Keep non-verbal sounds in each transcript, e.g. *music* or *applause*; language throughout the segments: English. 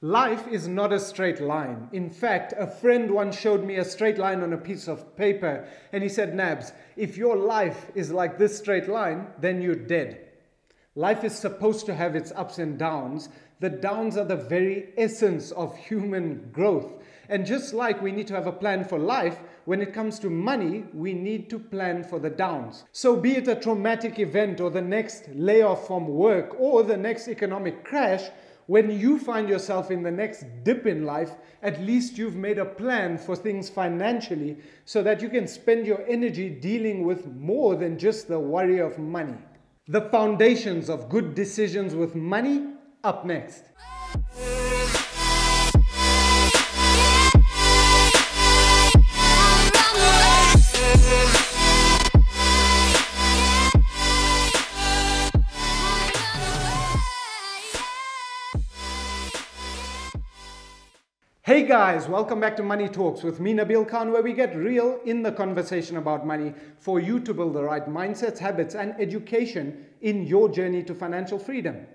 Life is not a straight line. In fact, a friend once showed me a straight line on a piece of paper and he said, Nabs, if your life is like this straight line, then you're dead. Life is supposed to have its ups and downs. The downs are the very essence of human growth. And just like we need to have a plan for life, when it comes to money, we need to plan for the downs. So, be it a traumatic event or the next layoff from work or the next economic crash, when you find yourself in the next dip in life, at least you've made a plan for things financially so that you can spend your energy dealing with more than just the worry of money. The foundations of good decisions with money up next. Hey guys, welcome back to Money Talks with me, Nabil Khan, where we get real in the conversation about money for you to build the right mindsets, habits, and education in your journey to financial freedom.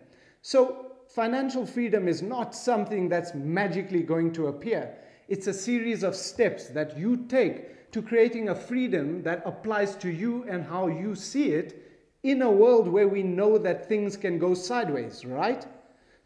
So, financial freedom is not something that's magically going to appear. It's a series of steps that you take to creating a freedom that applies to you and how you see it in a world where we know that things can go sideways, right?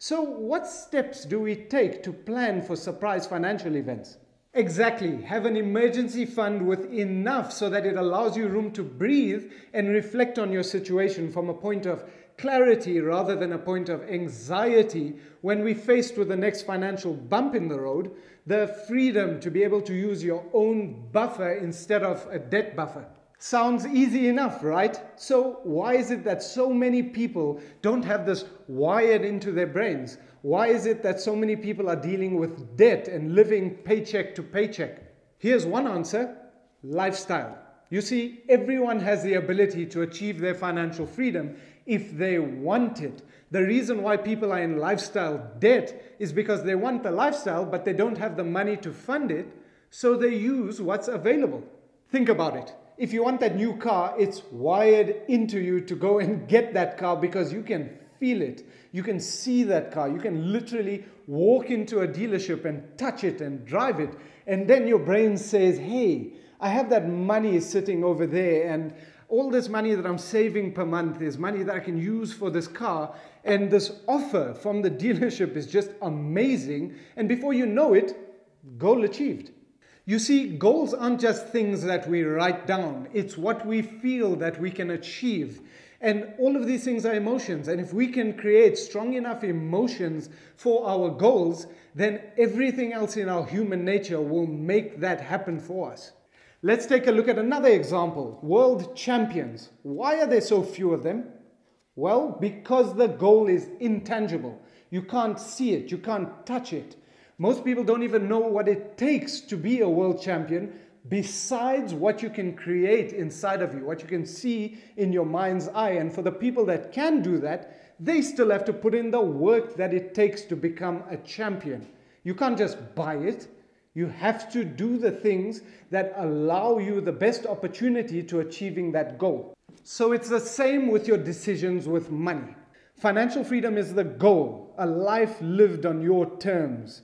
So, what steps do we take to plan for surprise financial events? Exactly. Have an emergency fund with enough so that it allows you room to breathe and reflect on your situation from a point of clarity rather than a point of anxiety when we're faced with the next financial bump in the road, the freedom to be able to use your own buffer instead of a debt buffer. Sounds easy enough, right? So, why is it that so many people don't have this wired into their brains? Why is it that so many people are dealing with debt and living paycheck to paycheck? Here's one answer lifestyle. You see, everyone has the ability to achieve their financial freedom if they want it. The reason why people are in lifestyle debt is because they want the lifestyle, but they don't have the money to fund it, so they use what's available. Think about it if you want that new car, it's wired into you to go and get that car because you can feel it. You can see that car. You can literally walk into a dealership and touch it and drive it. And then your brain says, hey, I have that money sitting over there, and all this money that I'm saving per month is money that I can use for this car. And this offer from the *laughs* dealership is just amazing. And before you know it, goal achieved. You see, goals aren't just things that we write down, it's what we feel that we can achieve. And all of these things are emotions. And if we can create strong enough emotions for our goals, then everything else in our human nature will make that happen for us. Let's take a look at another example world champions. Why are there so few of them? Well, because the goal is intangible. You can't see it, you can't touch it. Most people don't even know what it takes to be a world champion besides what you can create inside of you, what you can see in your mind's eye. And for the people that can do that, they still have to put in the work that it takes to become a champion. You can't just buy it. You have to do the things that allow you the best opportunity to achieving that goal. So it's the same with your decisions with money. Financial freedom is the goal, a life lived on your terms.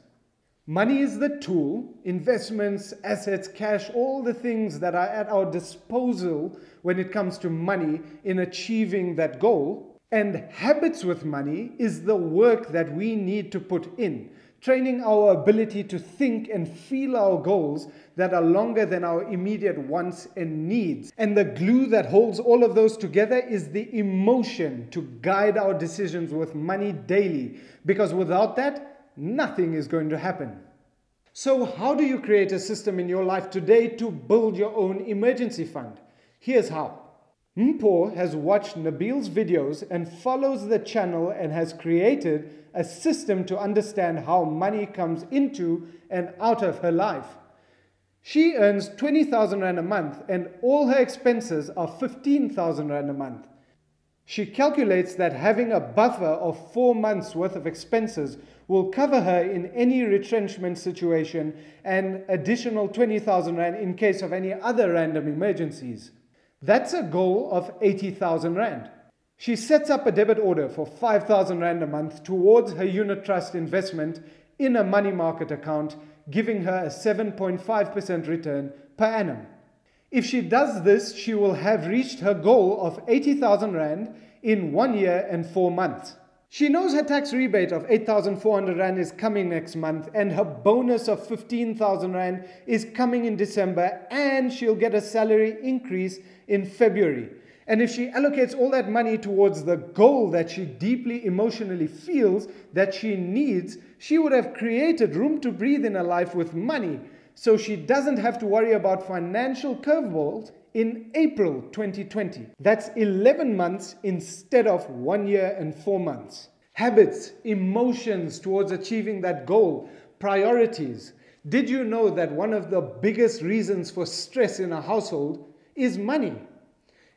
Money is the tool, investments, assets, cash, all the things that are at our disposal when it comes to money in achieving that goal. And habits with money is the work that we need to put in, training our ability to think and feel our goals that are longer than our immediate wants and needs. And the glue that holds all of those together is the emotion to guide our decisions with money daily. Because without that, nothing is going to happen. So, how do you create a system in your life today to build your own emergency fund? Here's how. Mpho has watched Nabil's videos and follows the channel and has created a system to understand how money comes into and out of her life. She earns 20,000 Rand a month and all her expenses are 15,000 Rand a month. She calculates that having a buffer of four months worth of expenses will cover her in any retrenchment situation and additional 20,000 Rand in case of any other random emergencies. That's a goal of 80,000 Rand. She sets up a debit order for 5,000 Rand a month towards her unit trust investment in a money market account, giving her a 7.5% return per annum. If she does this, she will have reached her goal of 80,000 Rand in one year and four months. She knows her tax rebate of 8,400 Rand is coming next month, and her bonus of 15,000 Rand is coming in December, and she'll get a salary increase in February. And if she allocates all that money towards the goal that she deeply emotionally feels that she needs, she would have created room to breathe in her life with money so she doesn't have to worry about financial curveballs in April 2020. That's 11 months instead of one year and four months. Habits, emotions towards achieving that goal, priorities. Did you know that one of the biggest reasons for stress in a household is money?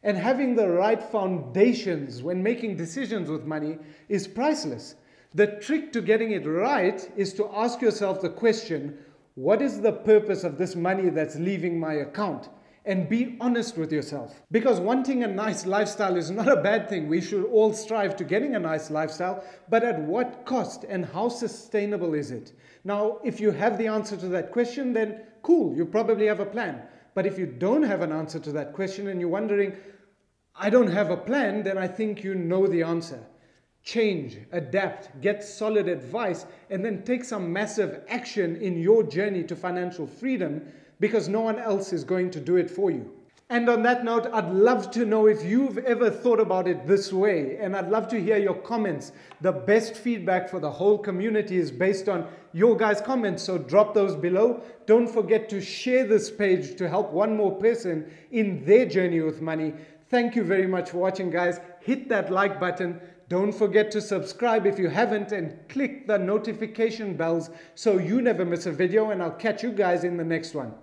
And having the right foundations when making decisions with money is priceless. The trick to getting it right is to ask yourself the question what is the purpose of this money that's leaving my account? And be honest with yourself. Because wanting a nice lifestyle is not a bad thing. We should all strive to getting a nice lifestyle, but at what cost and how sustainable is it? Now, if you have the answer to that question, then cool, you probably have a plan. But if you don't have an answer to that question and you're wondering, I don't have a plan, then I think you know the answer change, adapt, get solid advice, and then take some massive action in your journey to financial freedom because no one else is going to do it for you. And on that note, I'd love to know if you've ever thought about it this way. And I'd love to hear your comments. The best feedback for the whole community is based on your guys' comments. So drop those below. Don't forget to share this page to help one more person in their journey with money. Thank you very much for watching, guys. Hit that like button. Don't forget to subscribe if you haven't and click the notification bells so you never miss a video and I'll catch you guys in the next one.